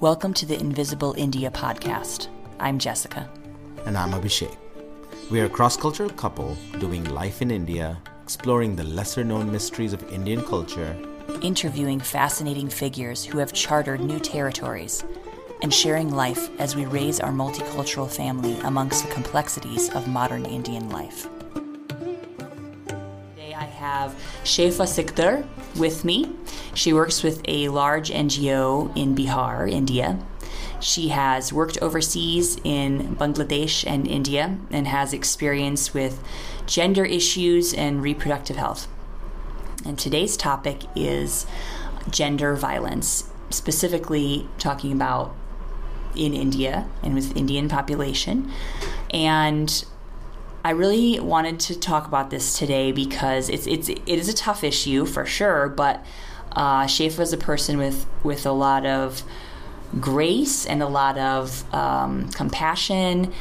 Welcome to the Invisible India podcast. I'm Jessica. And I'm Abhishek. We are a cross cultural couple doing life in India, exploring the lesser known mysteries of Indian culture, interviewing fascinating figures who have chartered new territories, and sharing life as we raise our multicultural family amongst the complexities of modern Indian life. Have Shefa Sikdar with me. She works with a large NGO in Bihar, India. She has worked overseas in Bangladesh and India and has experience with gender issues and reproductive health. And today's topic is gender violence, specifically talking about in India and with Indian population. And I really wanted to talk about this today because it's it's it is a tough issue for sure, but uh, Shefa is a person with with a lot of grace and a lot of um, compassion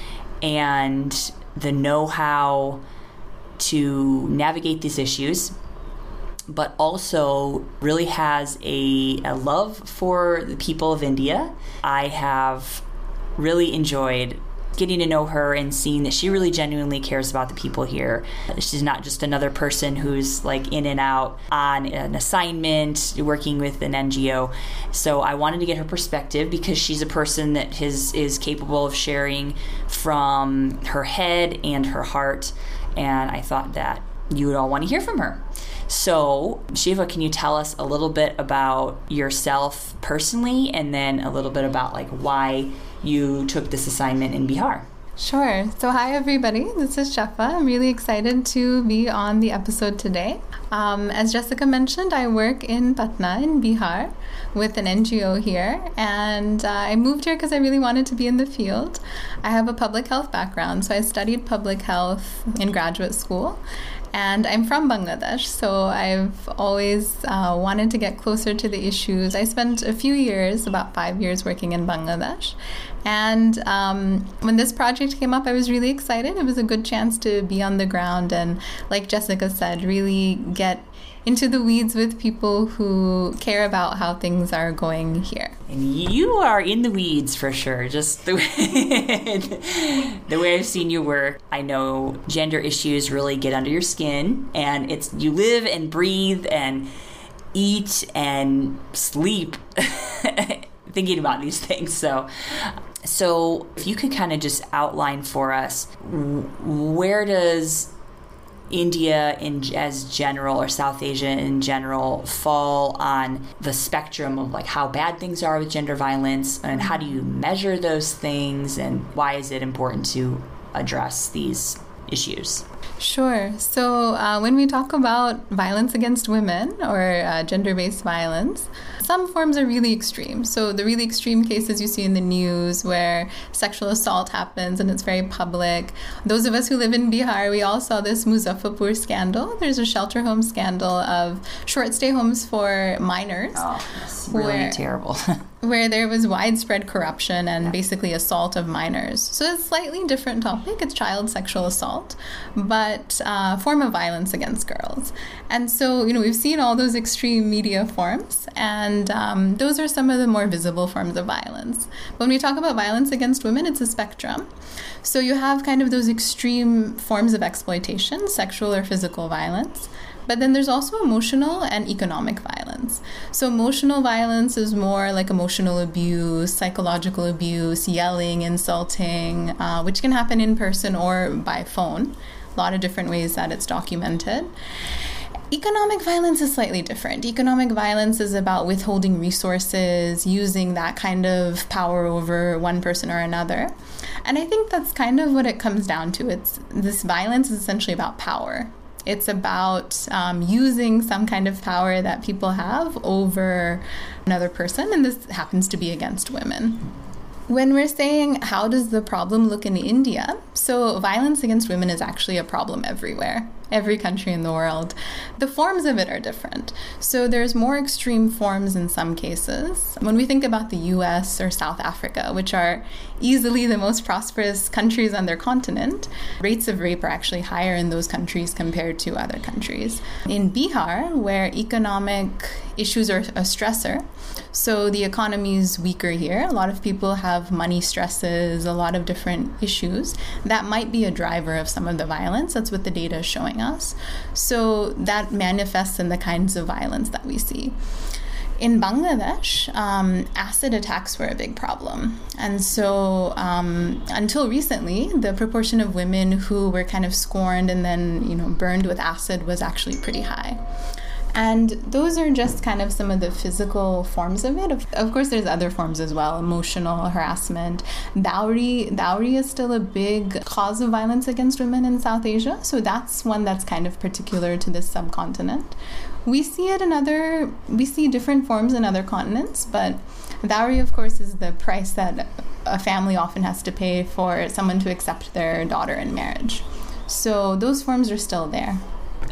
and the know how to navigate these issues, but also really has a, a love for the people of India. I have really enjoyed getting to know her and seeing that she really genuinely cares about the people here. She's not just another person who's like in and out on an assignment, working with an NGO. So I wanted to get her perspective because she's a person that is, is capable of sharing from her head and her heart. And I thought that you would all want to hear from her. So, Shefa, can you tell us a little bit about yourself personally and then a little bit about like why you took this assignment in Bihar. Sure. So, hi everybody. This is Shefa. I'm really excited to be on the episode today. Um, as Jessica mentioned, I work in Patna in Bihar with an NGO here, and uh, I moved here because I really wanted to be in the field. I have a public health background, so I studied public health in graduate school, and I'm from Bangladesh, so I've always uh, wanted to get closer to the issues. I spent a few years, about five years, working in Bangladesh. And um, when this project came up, I was really excited. It was a good chance to be on the ground and, like Jessica said, really get into the weeds with people who care about how things are going here. And you are in the weeds for sure. Just the way, the way I've seen you work, I know gender issues really get under your skin, and it's you live and breathe and eat and sleep thinking about these things. So so, if you could kind of just outline for us where does India in as general or South Asia in general fall on the spectrum of like how bad things are with gender violence and how do you measure those things and why is it important to address these issues? Sure. So, uh, when we talk about violence against women or uh, gender based violence, some forms are really extreme. So, the really extreme cases you see in the news where sexual assault happens and it's very public. Those of us who live in Bihar, we all saw this Muzaffarpur scandal. There's a shelter home scandal of short stay homes for minors. Oh, that's really where, terrible. where there was widespread corruption and basically assault of minors. So it's a slightly different topic. It's child sexual assault, but uh, form of violence against girls. And so, you know, we've seen all those extreme media forms, and um, those are some of the more visible forms of violence. When we talk about violence against women, it's a spectrum. So you have kind of those extreme forms of exploitation, sexual or physical violence. But then there's also emotional and economic violence. So, emotional violence is more like emotional abuse, psychological abuse, yelling, insulting, uh, which can happen in person or by phone. A lot of different ways that it's documented. Economic violence is slightly different. Economic violence is about withholding resources, using that kind of power over one person or another. And I think that's kind of what it comes down to. It's this violence is essentially about power. It's about um, using some kind of power that people have over another person, and this happens to be against women. When we're saying how does the problem look in India, so violence against women is actually a problem everywhere every country in the world. The forms of it are different. So there's more extreme forms in some cases. When we think about the US or South Africa, which are easily the most prosperous countries on their continent, rates of rape are actually higher in those countries compared to other countries. In Bihar, where economic issues are a stressor. So the economy is weaker here. A lot of people have money stresses, a lot of different issues. That might be a driver of some of the violence. That's what the data is showing us. So that manifests in the kinds of violence that we see in Bangladesh, um, acid attacks were a big problem. And so, um, until recently, the proportion of women who were kind of scorned and then, you know, burned with acid was actually pretty high. And those are just kind of some of the physical forms of it. Of, of course, there's other forms as well emotional harassment. Dowry, dowry is still a big cause of violence against women in South Asia. So that's one that's kind of particular to this subcontinent. We see it in other, we see different forms in other continents, but dowry, of course, is the price that a family often has to pay for someone to accept their daughter in marriage. So those forms are still there.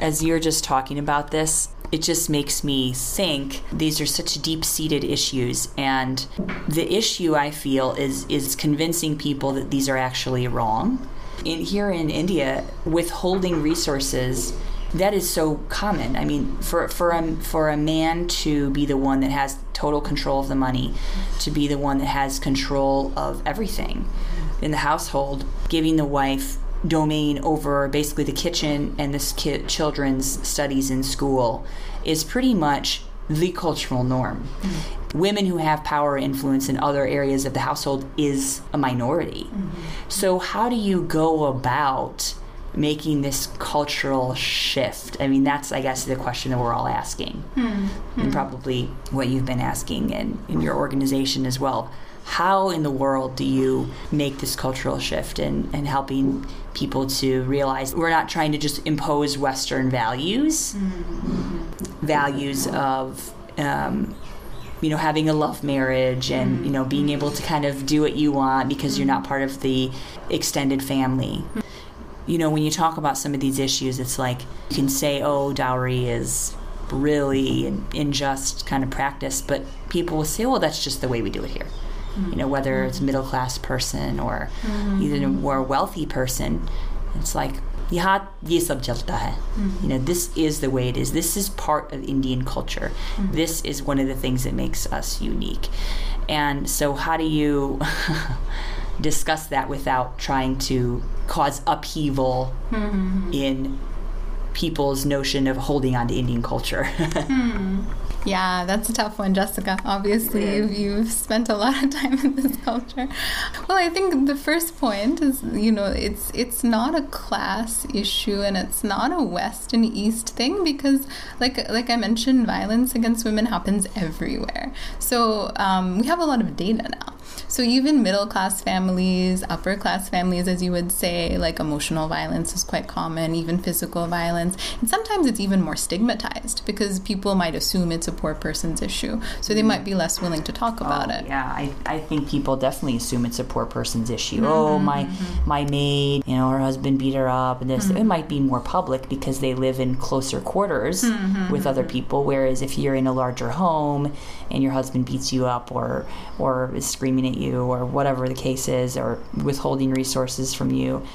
As you're just talking about this, it just makes me think these are such deep seated issues and the issue I feel is is convincing people that these are actually wrong. In here in India, withholding resources that is so common. I mean, for for a for a man to be the one that has total control of the money, to be the one that has control of everything in the household, giving the wife domain over basically the kitchen and the ki- children's studies in school is pretty much the cultural norm. Mm-hmm. Women who have power influence in other areas of the household is a minority. Mm-hmm. So, how do you go about making this cultural shift? I mean, that's, I guess, the question that we're all asking, mm-hmm. and probably what you've been asking in, in your organization as well how in the world do you make this cultural shift and, and helping people to realize we're not trying to just impose Western values, mm-hmm. values of, um, you know, having a love marriage and, you know, being able to kind of do what you want because you're not part of the extended family. You know, when you talk about some of these issues, it's like you can say, oh, dowry is really an unjust kind of practice, but people will say, well, that's just the way we do it here you know whether it's a middle class person or mm-hmm. even a more wealthy person it's like यहाँ ये सब चलता है you know this is the way it is this is part of Indian culture mm-hmm. this is one of the things that makes us unique and so how do you discuss that without trying to cause upheaval mm-hmm. in people's notion of holding on to Indian culture hmm. Yeah, that's a tough one, Jessica. Obviously, yeah. you've spent a lot of time in this culture. Well, I think the first point is, you know, it's it's not a class issue and it's not a west and east thing because, like like I mentioned, violence against women happens everywhere. So um, we have a lot of data now. So even middle class families, upper class families, as you would say, like emotional violence is quite common, even physical violence, and sometimes it's even more stigmatized because people might assume it's a poor person's issue. So they might be less willing to talk about oh, it. Yeah, I, I think people definitely assume it's a poor person's issue. Mm-hmm, oh, my mm-hmm. my maid, you know, her husband beat her up, and this. Mm-hmm. It might be more public because they live in closer quarters mm-hmm, with other mm-hmm. people. Whereas if you're in a larger home and your husband beats you up or or is screaming at you or whatever the case is or withholding resources from you,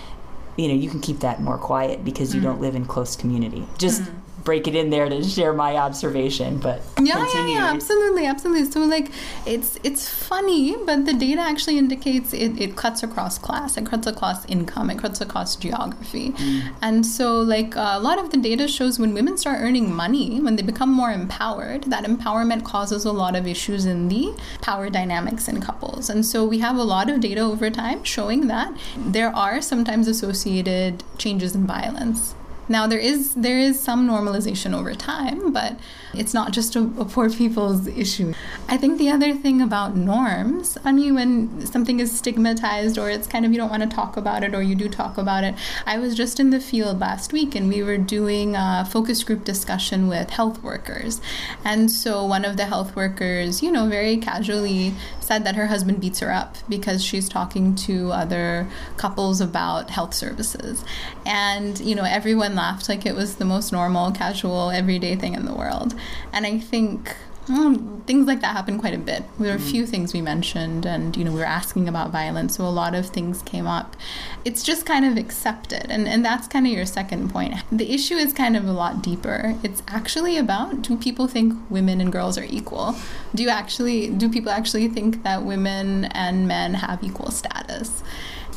you know, you can keep that more quiet because you mm. don't live in close community. Just mm break it in there to share my observation but yeah continue. yeah yeah absolutely absolutely. So like it's it's funny but the data actually indicates it, it cuts across class. It cuts across income. It cuts across geography. Mm. and so like uh, a lot of the data shows when women start earning money when they become more empowered that empowerment causes a lot of issues in the power dynamics in couples. And so we have a lot of data over time showing that there are sometimes associated changes in violence now there is there is some normalization over time, but it's not just a, a, poor people's issue. I think the other thing about norms, I mean, when something is stigmatized or it's kind of you don't want to talk about it or you do talk about it. I was just in the field last week and we were doing a focus group discussion with health workers, and so one of the health workers, you know, very casually said that her husband beats her up because she's talking to other couples about health services. And, you know, everyone laughed like it was the most normal, casual, everyday thing in the world. And I think Mm, things like that happen quite a bit. There were a few things we mentioned, and you know, we were asking about violence, so a lot of things came up. It's just kind of accepted, and, and that's kind of your second point. The issue is kind of a lot deeper. It's actually about do people think women and girls are equal? Do you actually do people actually think that women and men have equal status?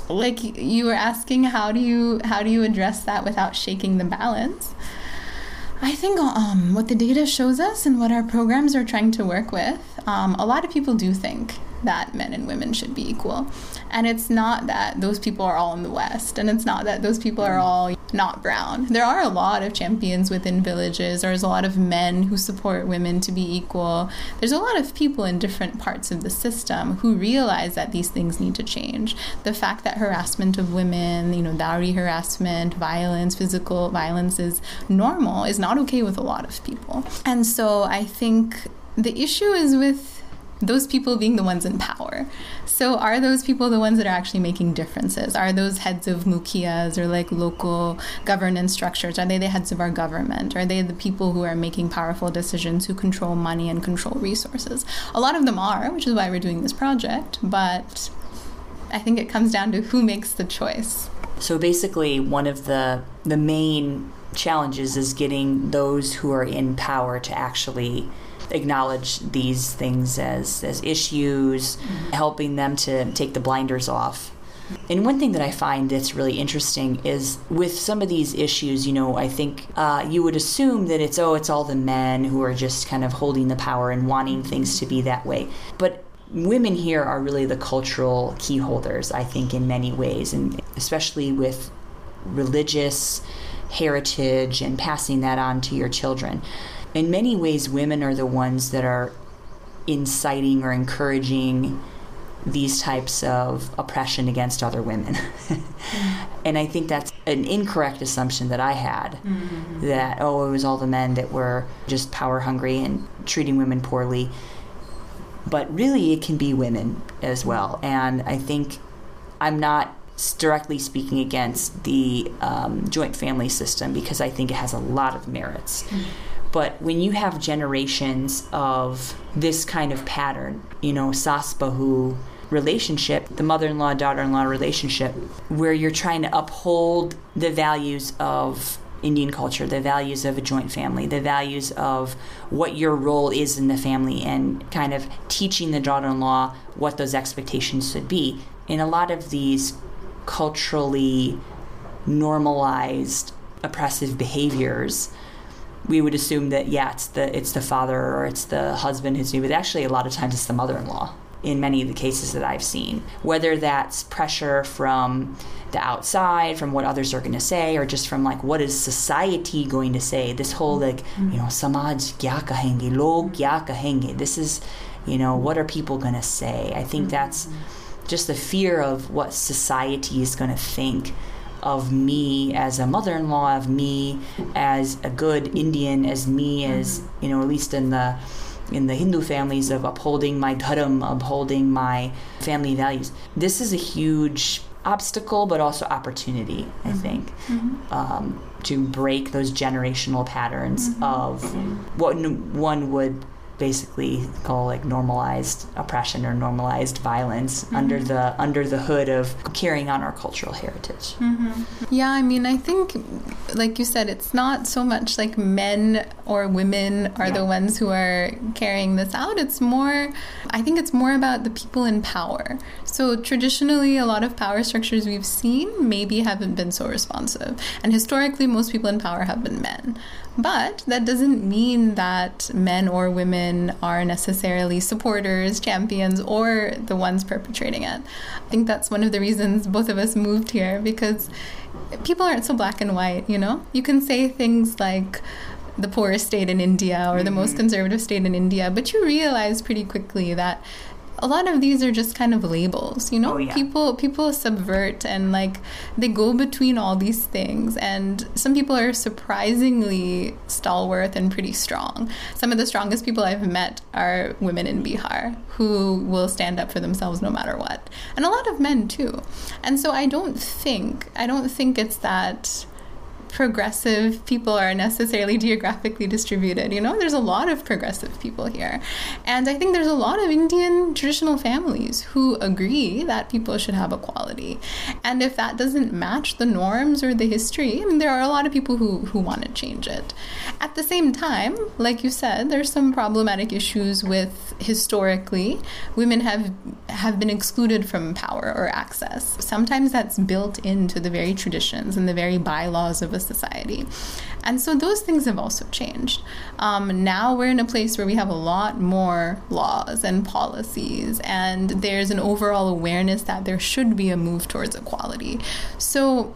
Like you were asking, how do you how do you address that without shaking the balance? I think um, what the data shows us and what our programs are trying to work with, um, a lot of people do think that men and women should be equal. And it's not that those people are all in the West, and it's not that those people are all not brown. There are a lot of champions within villages, there's a lot of men who support women to be equal. There's a lot of people in different parts of the system who realize that these things need to change. The fact that harassment of women, you know, dowry harassment, violence, physical violence is normal is not okay with a lot of people. And so I think the issue is with those people being the ones in power. So, are those people the ones that are actually making differences? Are those heads of mukhiyas or like local governance structures? Are they the heads of our government? Are they the people who are making powerful decisions, who control money and control resources? A lot of them are, which is why we're doing this project, but I think it comes down to who makes the choice. So, basically, one of the, the main challenges is getting those who are in power to actually acknowledge these things as, as issues, mm-hmm. helping them to take the blinders off. And one thing that I find that's really interesting is with some of these issues, you know, I think uh, you would assume that it's, oh, it's all the men who are just kind of holding the power and wanting things to be that way. But women here are really the cultural key holders, I think, in many ways, and especially with religious heritage and passing that on to your children in many ways, women are the ones that are inciting or encouraging these types of oppression against other women. mm-hmm. And I think that's an incorrect assumption that I had mm-hmm. that, oh, it was all the men that were just power hungry and treating women poorly. But really, it can be women as well. And I think I'm not directly speaking against the um, joint family system because I think it has a lot of merits. Mm-hmm but when you have generations of this kind of pattern, you know, sasbahu relationship, the mother in law daughter in law relationship, where you're trying to uphold the values of Indian culture, the values of a joint family, the values of what your role is in the family, and kind of teaching the daughter in law what those expectations should be. In a lot of these culturally normalized oppressive behaviors, we would assume that yeah, it's the it's the father or it's the husband who's new, but actually a lot of times it's the mother-in-law in many of the cases that I've seen. Whether that's pressure from the outside, from what others are going to say, or just from like what is society going to say. This whole like you know samaj kya kahenge, log kya kahenge. This is you know what are people going to say. I think that's mm-hmm. just the fear of what society is going to think of me as a mother-in-law, of me as a good Indian, as me as you know, at least in the in the Hindu families of upholding my dharam, upholding my family values. This is a huge obstacle, but also opportunity. I mm-hmm. think mm-hmm. Um, to break those generational patterns mm-hmm. of what one would basically call like normalized oppression or normalized violence mm-hmm. under the under the hood of carrying on our cultural heritage. Mm-hmm. Yeah, I mean, I think, like you said, it's not so much like men or women are yeah. the ones who are carrying this out. It's more, I think, it's more about the people in power. So traditionally, a lot of power structures we've seen maybe haven't been so responsive, and historically, most people in power have been men. But that doesn't mean that men or women are necessarily supporters, champions, or the ones perpetrating it. I think that's one of the reasons both of us moved here because people aren't so black and white, you know? You can say things like, the poorest state in India or the mm-hmm. most conservative state in India, but you realize pretty quickly that a lot of these are just kind of labels you know? Oh, yeah. people people subvert and like they go between all these things and some people are surprisingly stalwart and pretty strong. Some of the strongest people i've met are women in bihar who will stand up for themselves no matter what. And a lot of men too. And so i don't think i don't think it's that progressive people are necessarily geographically distributed. You know, there's a lot of progressive people here. And I think there's a lot of Indian traditional families who agree that people should have equality. And if that doesn't match the norms or the history, I mean, there are a lot of people who, who want to change it. At the same time, like you said, there's some problematic issues with historically women have have been excluded from power or access. Sometimes that's built into the very traditions and the very bylaws of a society. And so those things have also changed. Um, now we're in a place where we have a lot more laws and policies, and there's an overall awareness that there should be a move towards equality. So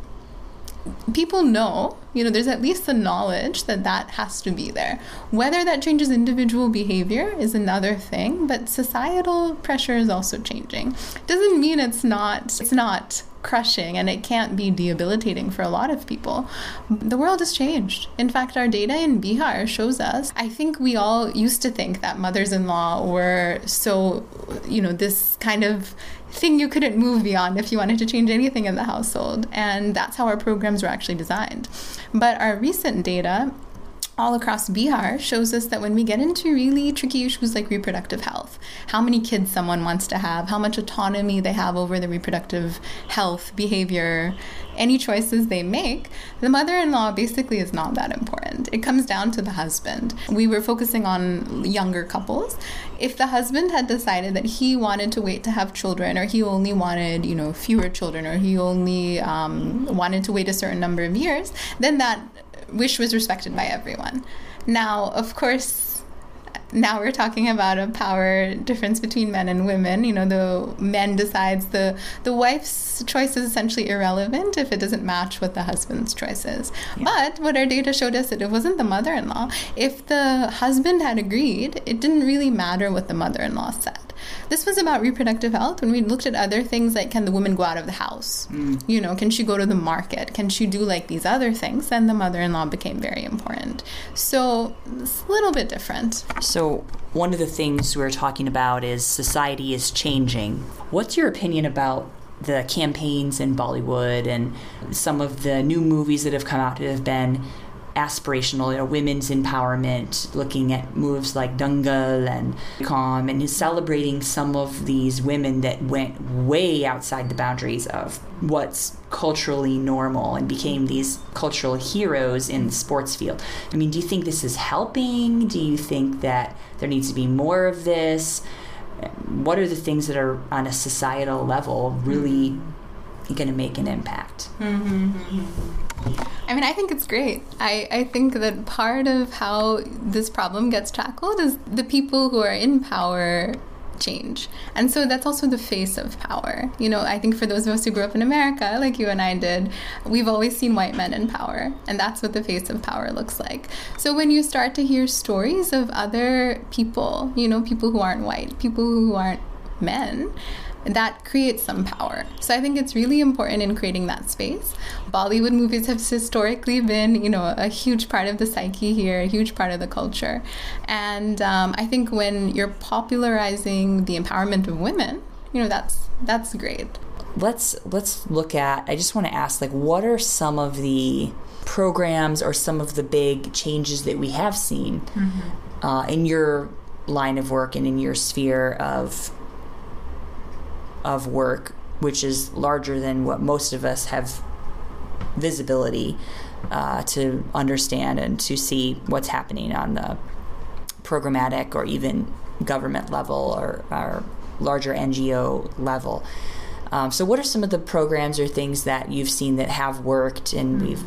people know, you know, there's at least the knowledge that that has to be there. Whether that changes individual behavior is another thing, but societal pressure is also changing. Doesn't mean it's not it's not crushing and it can't be debilitating for a lot of people. The world has changed. In fact, our data in Bihar shows us, I think we all used to think that mothers in law were so, you know, this kind of thing you couldn't move beyond if you wanted to change anything in the household. And that's how our programs were actually designed. But our recent data all across Bihar shows us that when we get into really tricky issues like reproductive health, how many kids someone wants to have, how much autonomy they have over the reproductive health, behavior, any choices they make, the mother in law basically is not that important. It comes down to the husband. We were focusing on younger couples. If the husband had decided that he wanted to wait to have children, or he only wanted, you know, fewer children, or he only um, wanted to wait a certain number of years, then that wish was respected by everyone. Now, of course, now we're talking about a power difference between men and women. You know, the men decides the the wife's choice is essentially irrelevant if it doesn't match what the husband's choice is. Yeah. But what our data showed us that it wasn't the mother-in-law. If the husband had agreed, it didn't really matter what the mother-in-law said. This was about reproductive health when we looked at other things like can the woman go out of the house? Mm. You know, can she go to the market? Can she do like these other things? Then the mother in law became very important. So it's a little bit different. So one of the things we're talking about is society is changing. What's your opinion about the campaigns in Bollywood and some of the new movies that have come out that have been aspirational, you know, women's empowerment, looking at moves like Dangal and Kom, and is celebrating some of these women that went way outside the boundaries of what's culturally normal and became these cultural heroes in the sports field. I mean, do you think this is helping? Do you think that there needs to be more of this? What are the things that are on a societal level really going to make an impact? Mm-hmm. I mean, I think it's great. I, I think that part of how this problem gets tackled is the people who are in power change. And so that's also the face of power. You know, I think for those of us who grew up in America, like you and I did, we've always seen white men in power. And that's what the face of power looks like. So when you start to hear stories of other people, you know, people who aren't white, people who aren't men, that creates some power. So I think it's really important in creating that space. Bollywood movies have historically been, you know, a huge part of the psyche here, a huge part of the culture. And um, I think when you're popularizing the empowerment of women, you know, that's that's great. Let's let's look at. I just want to ask, like, what are some of the programs or some of the big changes that we have seen mm-hmm. uh, in your line of work and in your sphere of of work, which is larger than what most of us have visibility uh, to understand and to see what's happening on the programmatic or even government level or, or larger NGO level. Um, so, what are some of the programs or things that you've seen that have worked and we've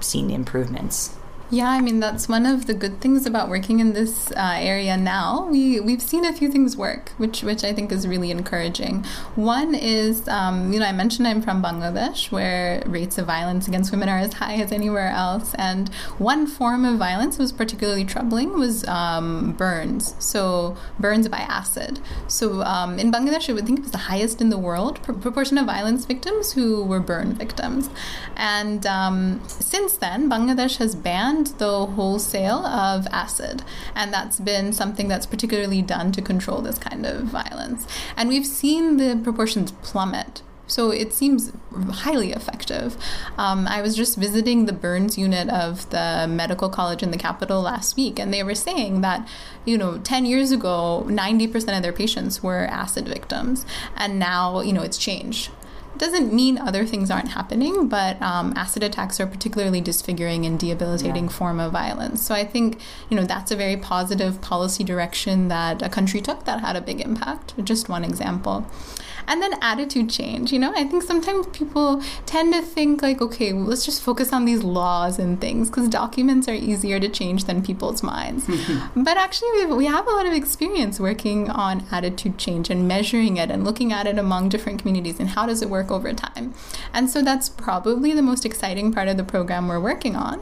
seen improvements? Yeah, I mean that's one of the good things about working in this uh, area now. We we've seen a few things work, which which I think is really encouraging. One is, um, you know, I mentioned I'm from Bangladesh, where rates of violence against women are as high as anywhere else, and one form of violence was particularly troubling was um, burns. So burns by acid. So um, in Bangladesh, I would think it was the highest in the world pr- proportion of violence victims who were burn victims, and um, since then, Bangladesh has banned the wholesale of acid. And that's been something that's particularly done to control this kind of violence. And we've seen the proportions plummet So it seems highly effective. Um, I was just visiting the burns unit of the medical college in the capital last week, and they were saying that, you know, 10 years ago, 90% of their patients were acid victims, and now, you know, it's changed doesn't mean other things aren't happening, but um, acid attacks are particularly disfiguring and debilitating yeah. form of violence. So I think you know that's a very positive policy direction that a country took that had a big impact. Just one example and then attitude change you know? I think sometimes people tend to think like okay well, let's just focus on these laws and things because documents are easier to change than people's minds. But actually we have a lot of experience working on attitude change and measuring it and looking at it among different communities and how does it work over time. And so that's probably the most exciting part of the program we're working on.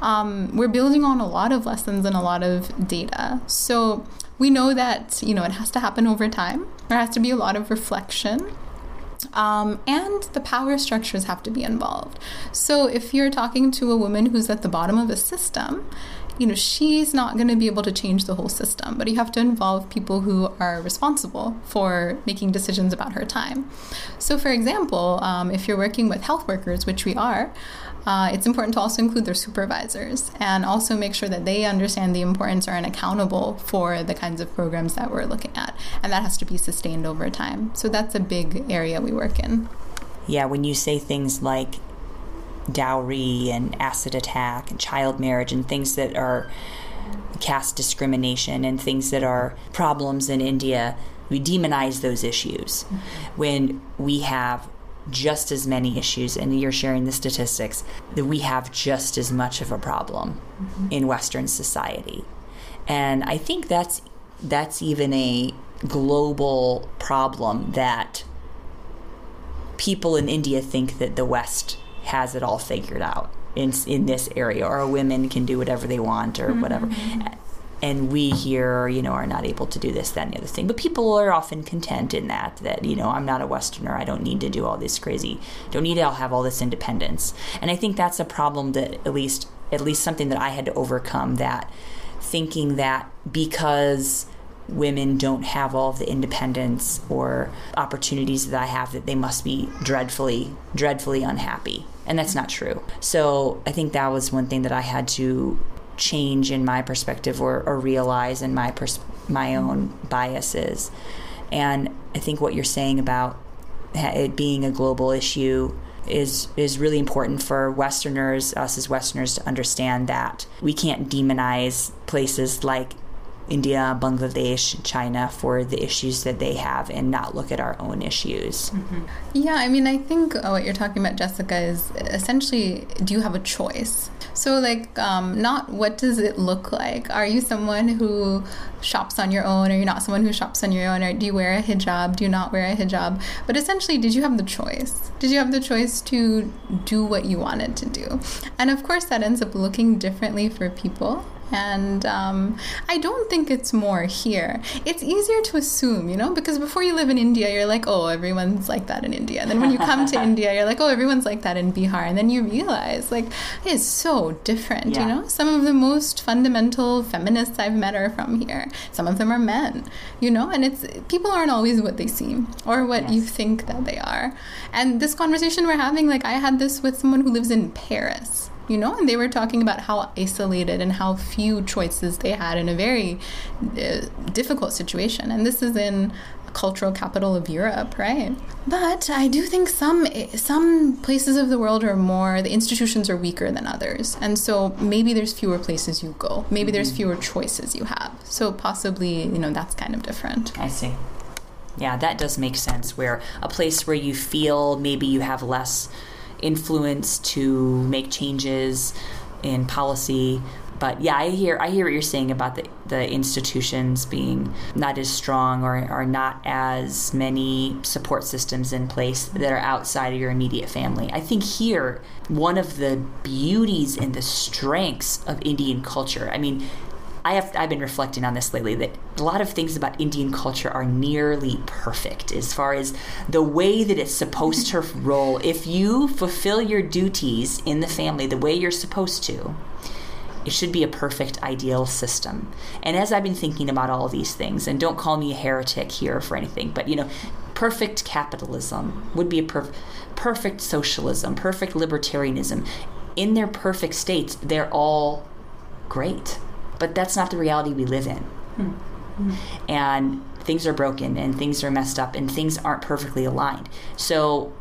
Um, we're building on a lot of lessons and a lot of data. So we know that you know it has to happen over time. There has to be a lot of reflection. Um, and the power structures have to be involved. So, if you're talking to a woman who's at the bottom of a system, you know, she's not going to be able to change the whole system, but you have to involve people who are responsible for making decisions about her time. So, for example, um, if you're working with health workers, which we are, uh, it's important to also include their supervisors and also make sure that they understand the importance or are accountable for the kinds of programs that we're looking at. And that has to be sustained over time. So that's a big area we work in. Yeah, when you say things like dowry and acid attack and child marriage and things that are caste discrimination and things that are problems in India, we demonize those issues. Mm-hmm. When we have just as many issues, and you're sharing the statistics, that we have just as much of a problem mm-hmm. in Western society. And I think that's that's even a global problem that people in India think that the West has it all figured out in in this area, or women can do whatever they want, or mm-hmm. whatever and we here, you know, are not able to do this, that, and the other thing. But people are often content in that, that, you know, I'm not a Westerner. I don't need to do all this crazy, don't need to have all this independence. And I think that's a problem that at least, at least something that I had to overcome that thinking that because women don't have all the independence or opportunities that I have that they must be dreadfully, dreadfully unhappy. And that's not true. So I think that was one thing that I had to change in my perspective or, or realize in my pers- my own biases. And I think what you're saying about it being a global issue is is really important for Westerners, us as Westerners, to understand that we can't demonize places like India, Bangladesh, China for the issues that they have and not look at our own issues. Mm-hmm. Yeah, I mean, I think uh, what you're talking about, Jessica, is essentially do you have a choice? So, like, um, not what does it look like? Are you someone who shops on your own, or you're not someone who shops on your own, or do you wear a hijab? Do you not wear a hijab? But essentially, did you have the choice? Did you have the choice to do what you wanted to do? And of course, that ends up looking differently for people and um, I don't think it's more here. It's easier to assume, you know, because before you live in India, you're like, oh, everyone's like that in India. And then when you come to India, you're like, oh, everyone's like that in Bihar. And then you realize, like, it is so different, yeah. you know? Some of the most fundamental feminists I've met are from here. Some of them are men, you know? And it's people aren't always what they seem or what yes. you think that they are. And this conversation we're having, like, I had this with someone who lives in Paris you know, and they were talking about how isolated and how few choices they had in a very uh, difficult situation. And this is in cultural capital of Europe, right? But I do think some some places of the world are more the institutions are weaker than others, and so maybe there's fewer places you go, maybe mm-hmm. there's fewer choices you have. So possibly, you know, that's kind of different. I see. Yeah, that does make sense. Where a place where you feel maybe you have less influence to make changes in policy. But yeah, I hear I hear what you're saying about the, the institutions being not as strong or, or not as many support systems in place that are outside of your immediate family. I think here one of the beauties and the strengths of Indian culture. I mean, I have I've been reflecting on this lately that a lot of things about Indian culture are nearly perfect as far as the way that it's supposed to roll. If you fulfill your duties in the family the way you're supposed to, it should be a perfect ideal system. And as I've been thinking about all of these things, and don't call me a heretic here for anything, but you know, perfect capitalism would be a perf- perfect socialism, perfect libertarianism. In their perfect states, they're all great. But that's not the reality we live in. Hmm. Hmm. And things are broken and things are messed up and things aren't perfectly aligned. So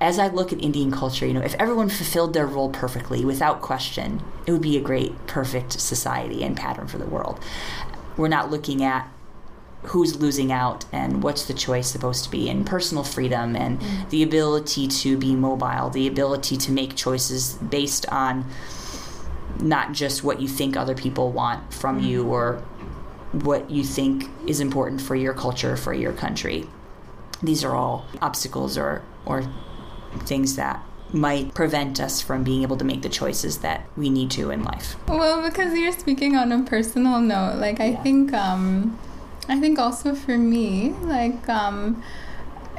as I look at Indian culture, you know, if everyone fulfilled their role perfectly without question, it would be a great, perfect society and pattern for the world. We're not looking at who's losing out and what's the choice supposed to be and personal freedom and hmm. the ability to be mobile the ability to make choices based on not just what you think other people want from you or what you think is important for your culture for your country these are all obstacles or or things that might prevent us from being able to make the choices that we need to in life Well, because you're speaking on a personal note, like I Yeah. think, um, I think also for me, like, um,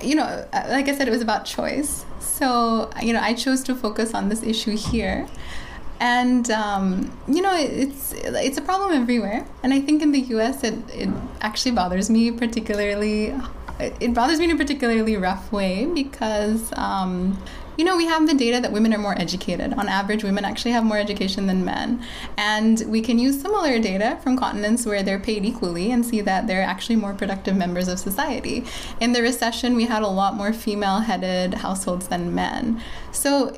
you know, uh, like I said, it was about choice. So, you know, I chose to focus on this issue here. And um, you know, it's it's a problem everywhere, and I think in the U.S. it it actually bothers me particularly. It bothers me in a particularly rough way because um, you know, we have the data that women are more educated. On average, women actually have more education than men. And we can use similar data from continents where they're paid equally and see that they're actually more productive members of society. In the recession, we had a lot more female headed households than men. So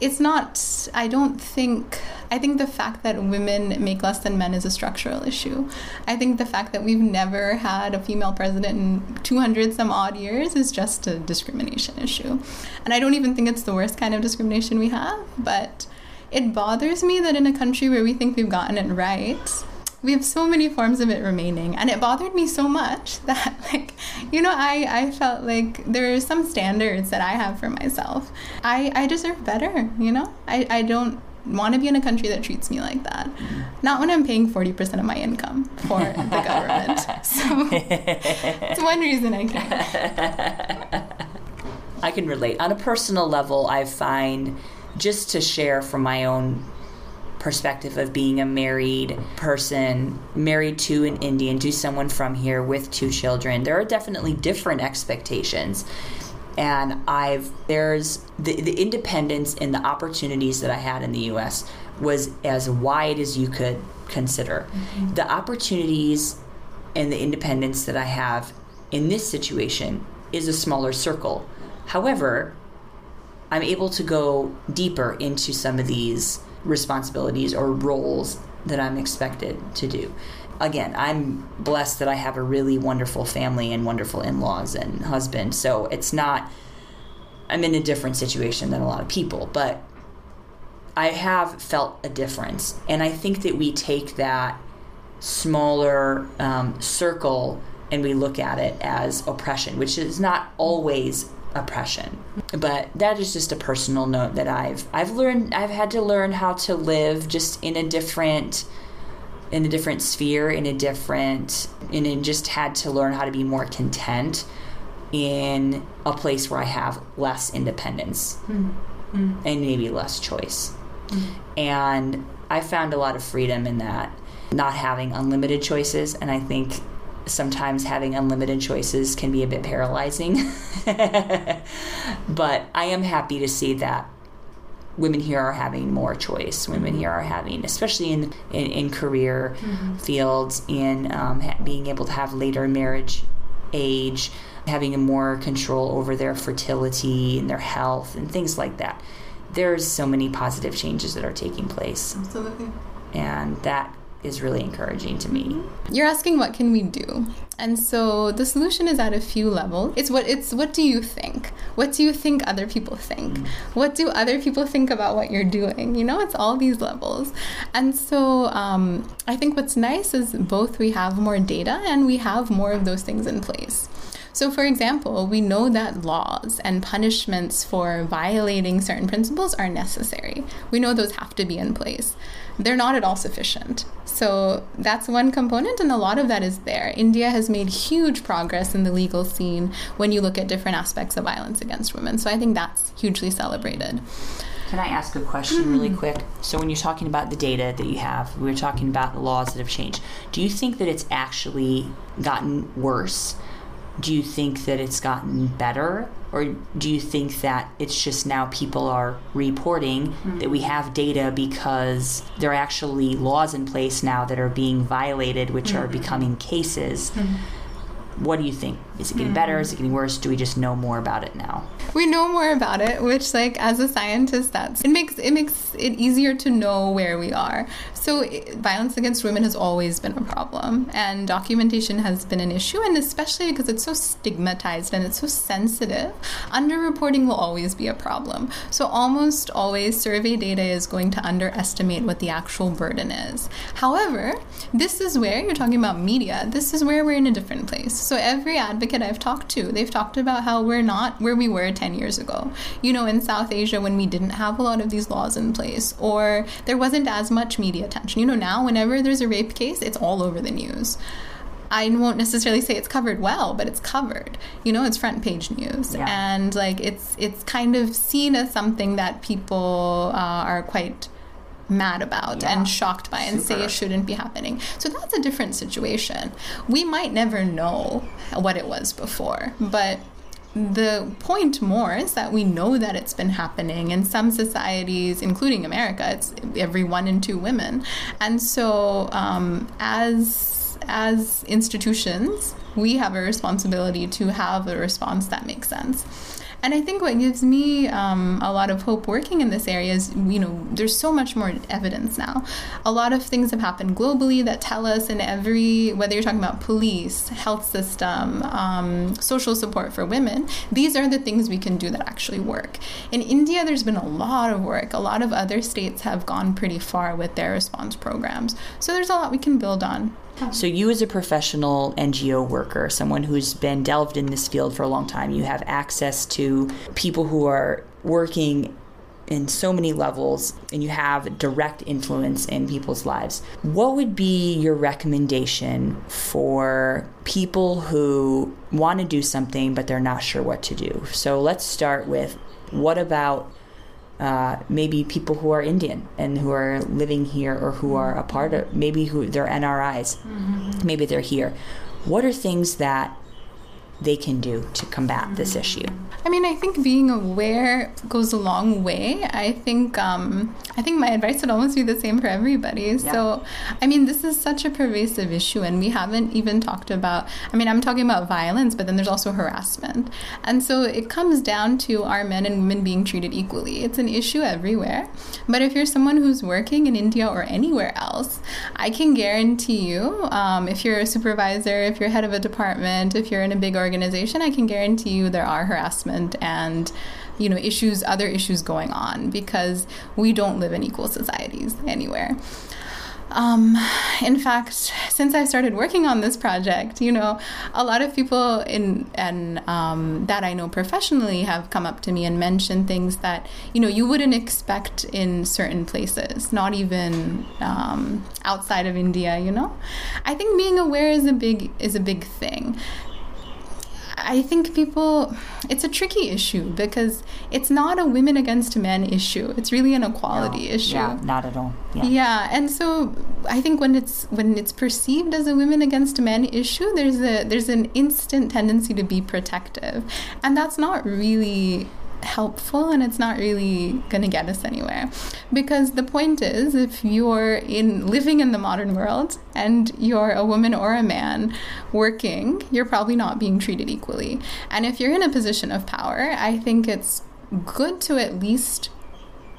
it's not i don't think i think the fact that women make less than men is a structural issue. I think the fact that we've never had a female president in 200 some odd years is just a discrimination issue. And i don't even think it's the worst kind of discrimination we have but it bothers me that in a country where we think we've gotten it right we have so many forms of it remaining and it bothered me so much that like you know i i felt like there are some standards that i have for myself. I i deserve better you know? I i don't want to be in a country that treats me like that. Not when i'm paying 40% of my income for the government. So it's one reason i can't. I can relate. On a personal level, I find just to share from my own perspective of being a married person, married to an Indian, to someone from here with two children, there are definitely different expectations. And I've, there's the, the independence and the opportunities that I had in the US was as wide as you could consider. Mm-hmm. The opportunities and the independence that I have in this situation is a smaller circle. However, I'm able to go deeper into some of these responsibilities or roles that I'm expected to do. Again, I'm blessed that I have a really wonderful family and wonderful in laws and husband. So it's not, I'm in a different situation than a lot of people, but I have felt a difference. And I think that we take that smaller um, circle and we look at it as oppression, which is not always oppression. But that is just a personal note that I've I've learned I've had to learn how to live just in a different in a different sphere, in a different and it just had to learn how to be more content in a place where I have less independence mm-hmm. and maybe less choice. Mm-hmm. And I found a lot of freedom in that, not having unlimited choices. And I think sometimes having unlimited choices can be a bit paralyzing. but I am happy to see that women here are having more choice. Women here are having, especially in in, in career fields, in um, ha- being able to have later marriage age, having a more control over their fertility and their health and things like that. There's so many positive changes that are taking place, absolutely and that is really encouraging to me. You're asking what can we do? And so the solution is at a few levels. It's what it's what do you think? What do you think other people think? What do other people think about what you're doing? You know, it's all these levels. And so um, I think what's nice is both we have more data and we have more of those things in place. So, for example, we know that laws and punishments for violating certain principles are necessary. We know those have to be in place. They're not at all sufficient. So, that's one component, and a lot of that is there. India has made huge progress in the legal scene when you look at different aspects of violence against women. So, I think that's hugely celebrated. Can I ask a question mm-hmm. really quick? So, when you're talking about the data that you have, we were talking about the laws that have changed. Do you think that it's actually gotten worse do you think that it's gotten better? Or do you think that it's just now people are reporting mm-hmm. that we have data because there are actually laws in place now that are being violated, which mm-hmm. are becoming cases? Mm-hmm. What do you think? Is it getting better? Is it getting worse? Do we just know more about it now? we know more about it which like as a scientist that's it makes it makes it easier to know where we are so violence against women has always been a problem and documentation has been an issue and especially because it's so stigmatized and it's so sensitive underreporting will always be a problem so almost always survey data is going to underestimate what the actual burden is however this is where you're talking about media this is where we're in a different place so every advocate i've talked to they've talked about how we're not where we were 10 years ago. You know, in South Asia, when we didn't have a lot of these laws in place, or there wasn't as much media attention. You know, now whenever there's a rape case, it's all over the news. I won't necessarily say it's covered well, but it's covered. You know, it's front page news, yeah. and like it's it's kind of seen as something that people uh, are quite mad about yeah. and shocked by and Super. say it shouldn't be happening. So that's a different situation. We might never know what it was before, but the point more is that we know that it's been happening in some societies, including America. It's every one in two women, and so um, as as institutions, we have a responsibility to have a response that makes sense. And I think what gives me um, a lot of hope working in this area is, you know, there's so much more evidence now. A lot of things have happened globally that tell us in every, whether you're talking about police, health system, um, social support for women, these are the things we can do that actually work. In India, there's been a lot of work. A lot of other states have gone pretty far with their response programs. So there's a lot we can build on. So, you as a professional NGO worker, someone who's been delved in this field for a long time, you have access to people who are working in so many levels and you have direct influence in people's lives. What would be your recommendation for people who want to do something but they're not sure what to do? So, let's start with what about uh, maybe people who are Indian and who are living here or who are a part of maybe who they're NRIs, mm-hmm. maybe they're here. What are things that they can do to combat this issue? I mean, I think being aware goes a long way. I think um, I think my advice would almost be the same for everybody. Yeah. So, I mean, this is such a pervasive issue, and we haven't even talked about. I mean, I'm talking about violence, but then there's also harassment, and so it comes down to our men and women being treated equally. It's an issue everywhere. But if you're someone who's working in India or anywhere else, I can guarantee you, um, if you're a supervisor, if you're head of a department, if you're in a big organization organization, I can guarantee you there are harassment and you know issues other issues going on because we don't live in equal societies anywhere um, in fact, since I started working on this project, you know, a lot of people in and um, that I know professionally have come up to me and mentioned things that you know you wouldn't expect in certain places, not even um, outside of India. You know, I think being aware is a big is a big thing. I think people, it's a tricky issue because it's not a women against men issue. It's really an equality no, issue. Yeah, not at all. Yeah. yeah, and so I think when it's when it's perceived as a women against men issue, there's a there's an instant tendency to be protective, and that's not really helpful and it's not really going to get us anywhere. Because the point is if you're in living in the modern world and you're a woman or a man working you're probably not being treated equally. And if you're in a position of power i think it's good to at least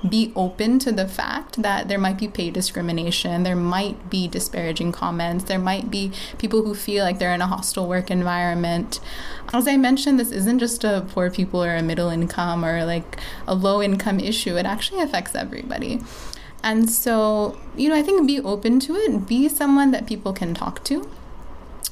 be open to the fact that there might be pay discrimination, there might be disparaging comments, there might be people who feel like they're in a hostile work environment. As I mentioned, this isn't just a poor people or a middle income or like a low income issue, it actually affects everybody. And so, you know, I think be open to it, be someone that people can talk to.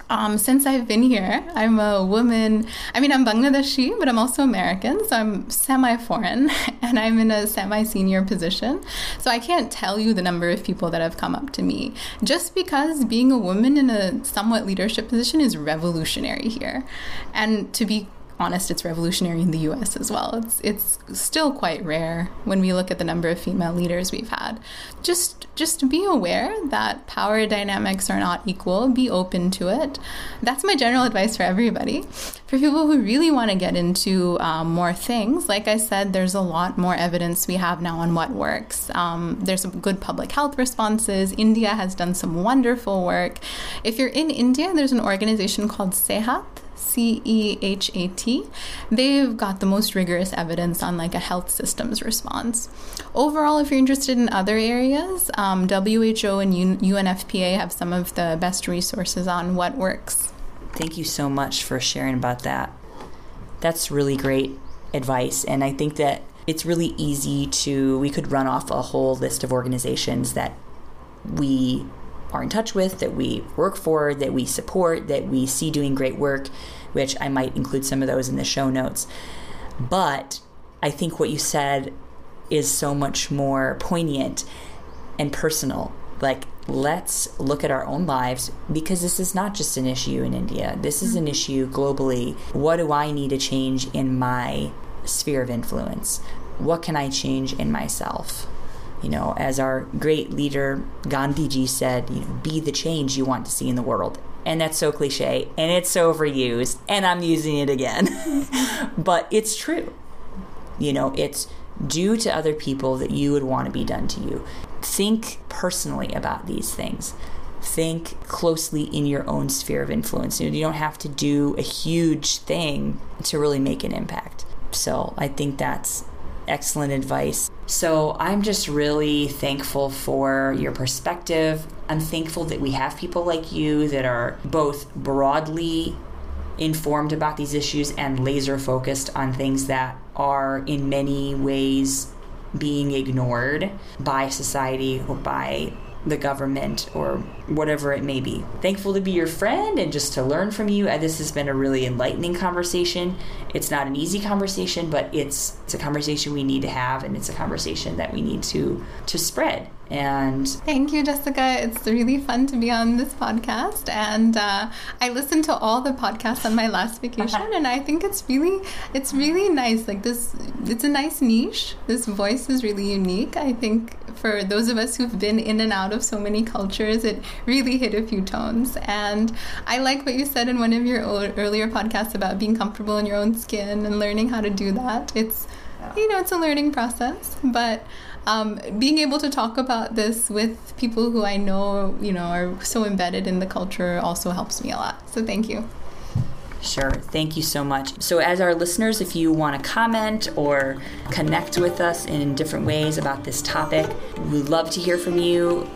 Um, since I've been here, I'm a woman. I mean, I'm Bangladeshi, but I'm also American, so I'm semi foreign and I'm in a semi senior position. So I can't tell you the number of people that have come up to me just because being a woman in a somewhat leadership position is revolutionary here. And to be honest, it's revolutionary in the US as well. It's it's still quite rare when we look at the number of female leaders we've had. Just just be aware that power dynamics are not equal. Be open to it. That's my general advice for everybody. For people who really want to get into um, more things, like I said, there's a lot more evidence we have now on what works. Um, there's good public health responses. India has done some wonderful work. If you're in India, there's an organization called CEHAT C E H A T, they've got the most rigorous evidence on like a health systems response. Overall, if you're interested in other areas, um, WHO and UNFPA have some of the best resources on what works. Thank you so much for sharing about that. That's really great advice, and I think that it's really easy to we could run off a whole list of organizations that we are in touch with, that we work for, that we support, that we see doing great work, which I might include some of those in the show notes. But I think what you said is so much more poignant and personal. Like, let's look at our own lives because this is not just an issue in India, this is an issue globally. What do I need to change in my sphere of influence? What can I change in myself? You know, as our great leader Gandhiji said, you know, be the change you want to see in the world. And that's so cliche and it's so overused, and I'm using it again. but it's true. You know, it's do to other people that you would want to be done to you. Think personally about these things. Think closely in your own sphere of influence. You, don't have to do a huge thing to really make an impact. So I think that's excellent advice. So I'm just really thankful for your perspective. I'm thankful that we have people like you that are both broadly informed about these issues and laser focused on things that are in many ways being ignored by society or by the government or whatever it may be. Thankful to be your friend and just to learn from you. And this has been a really enlightening conversation. It's not an easy conversation, but it's it's a conversation we need to have and it's a conversation that we need to to spread. And thank you, Jessica. It's really fun to be on this podcast. And uh, I listened to all the podcasts on my last vacation, and I think it's really, it's really nice. Like this, it's a nice niche. This voice is really unique. I think for those of us who've been in and out of so many cultures, it really hit a few tones. And I like what you said in one of your earlier podcasts about being comfortable in your own skin and learning how to do that. It's, you know, it's a learning process, but um, being able to talk about this with people who I know, you know, are so embedded in the culture also helps me a lot. So thank you. Sure. Thank you so much. So, as our listeners, if you want to comment or connect with us in different ways about this topic, we'd love to hear from you.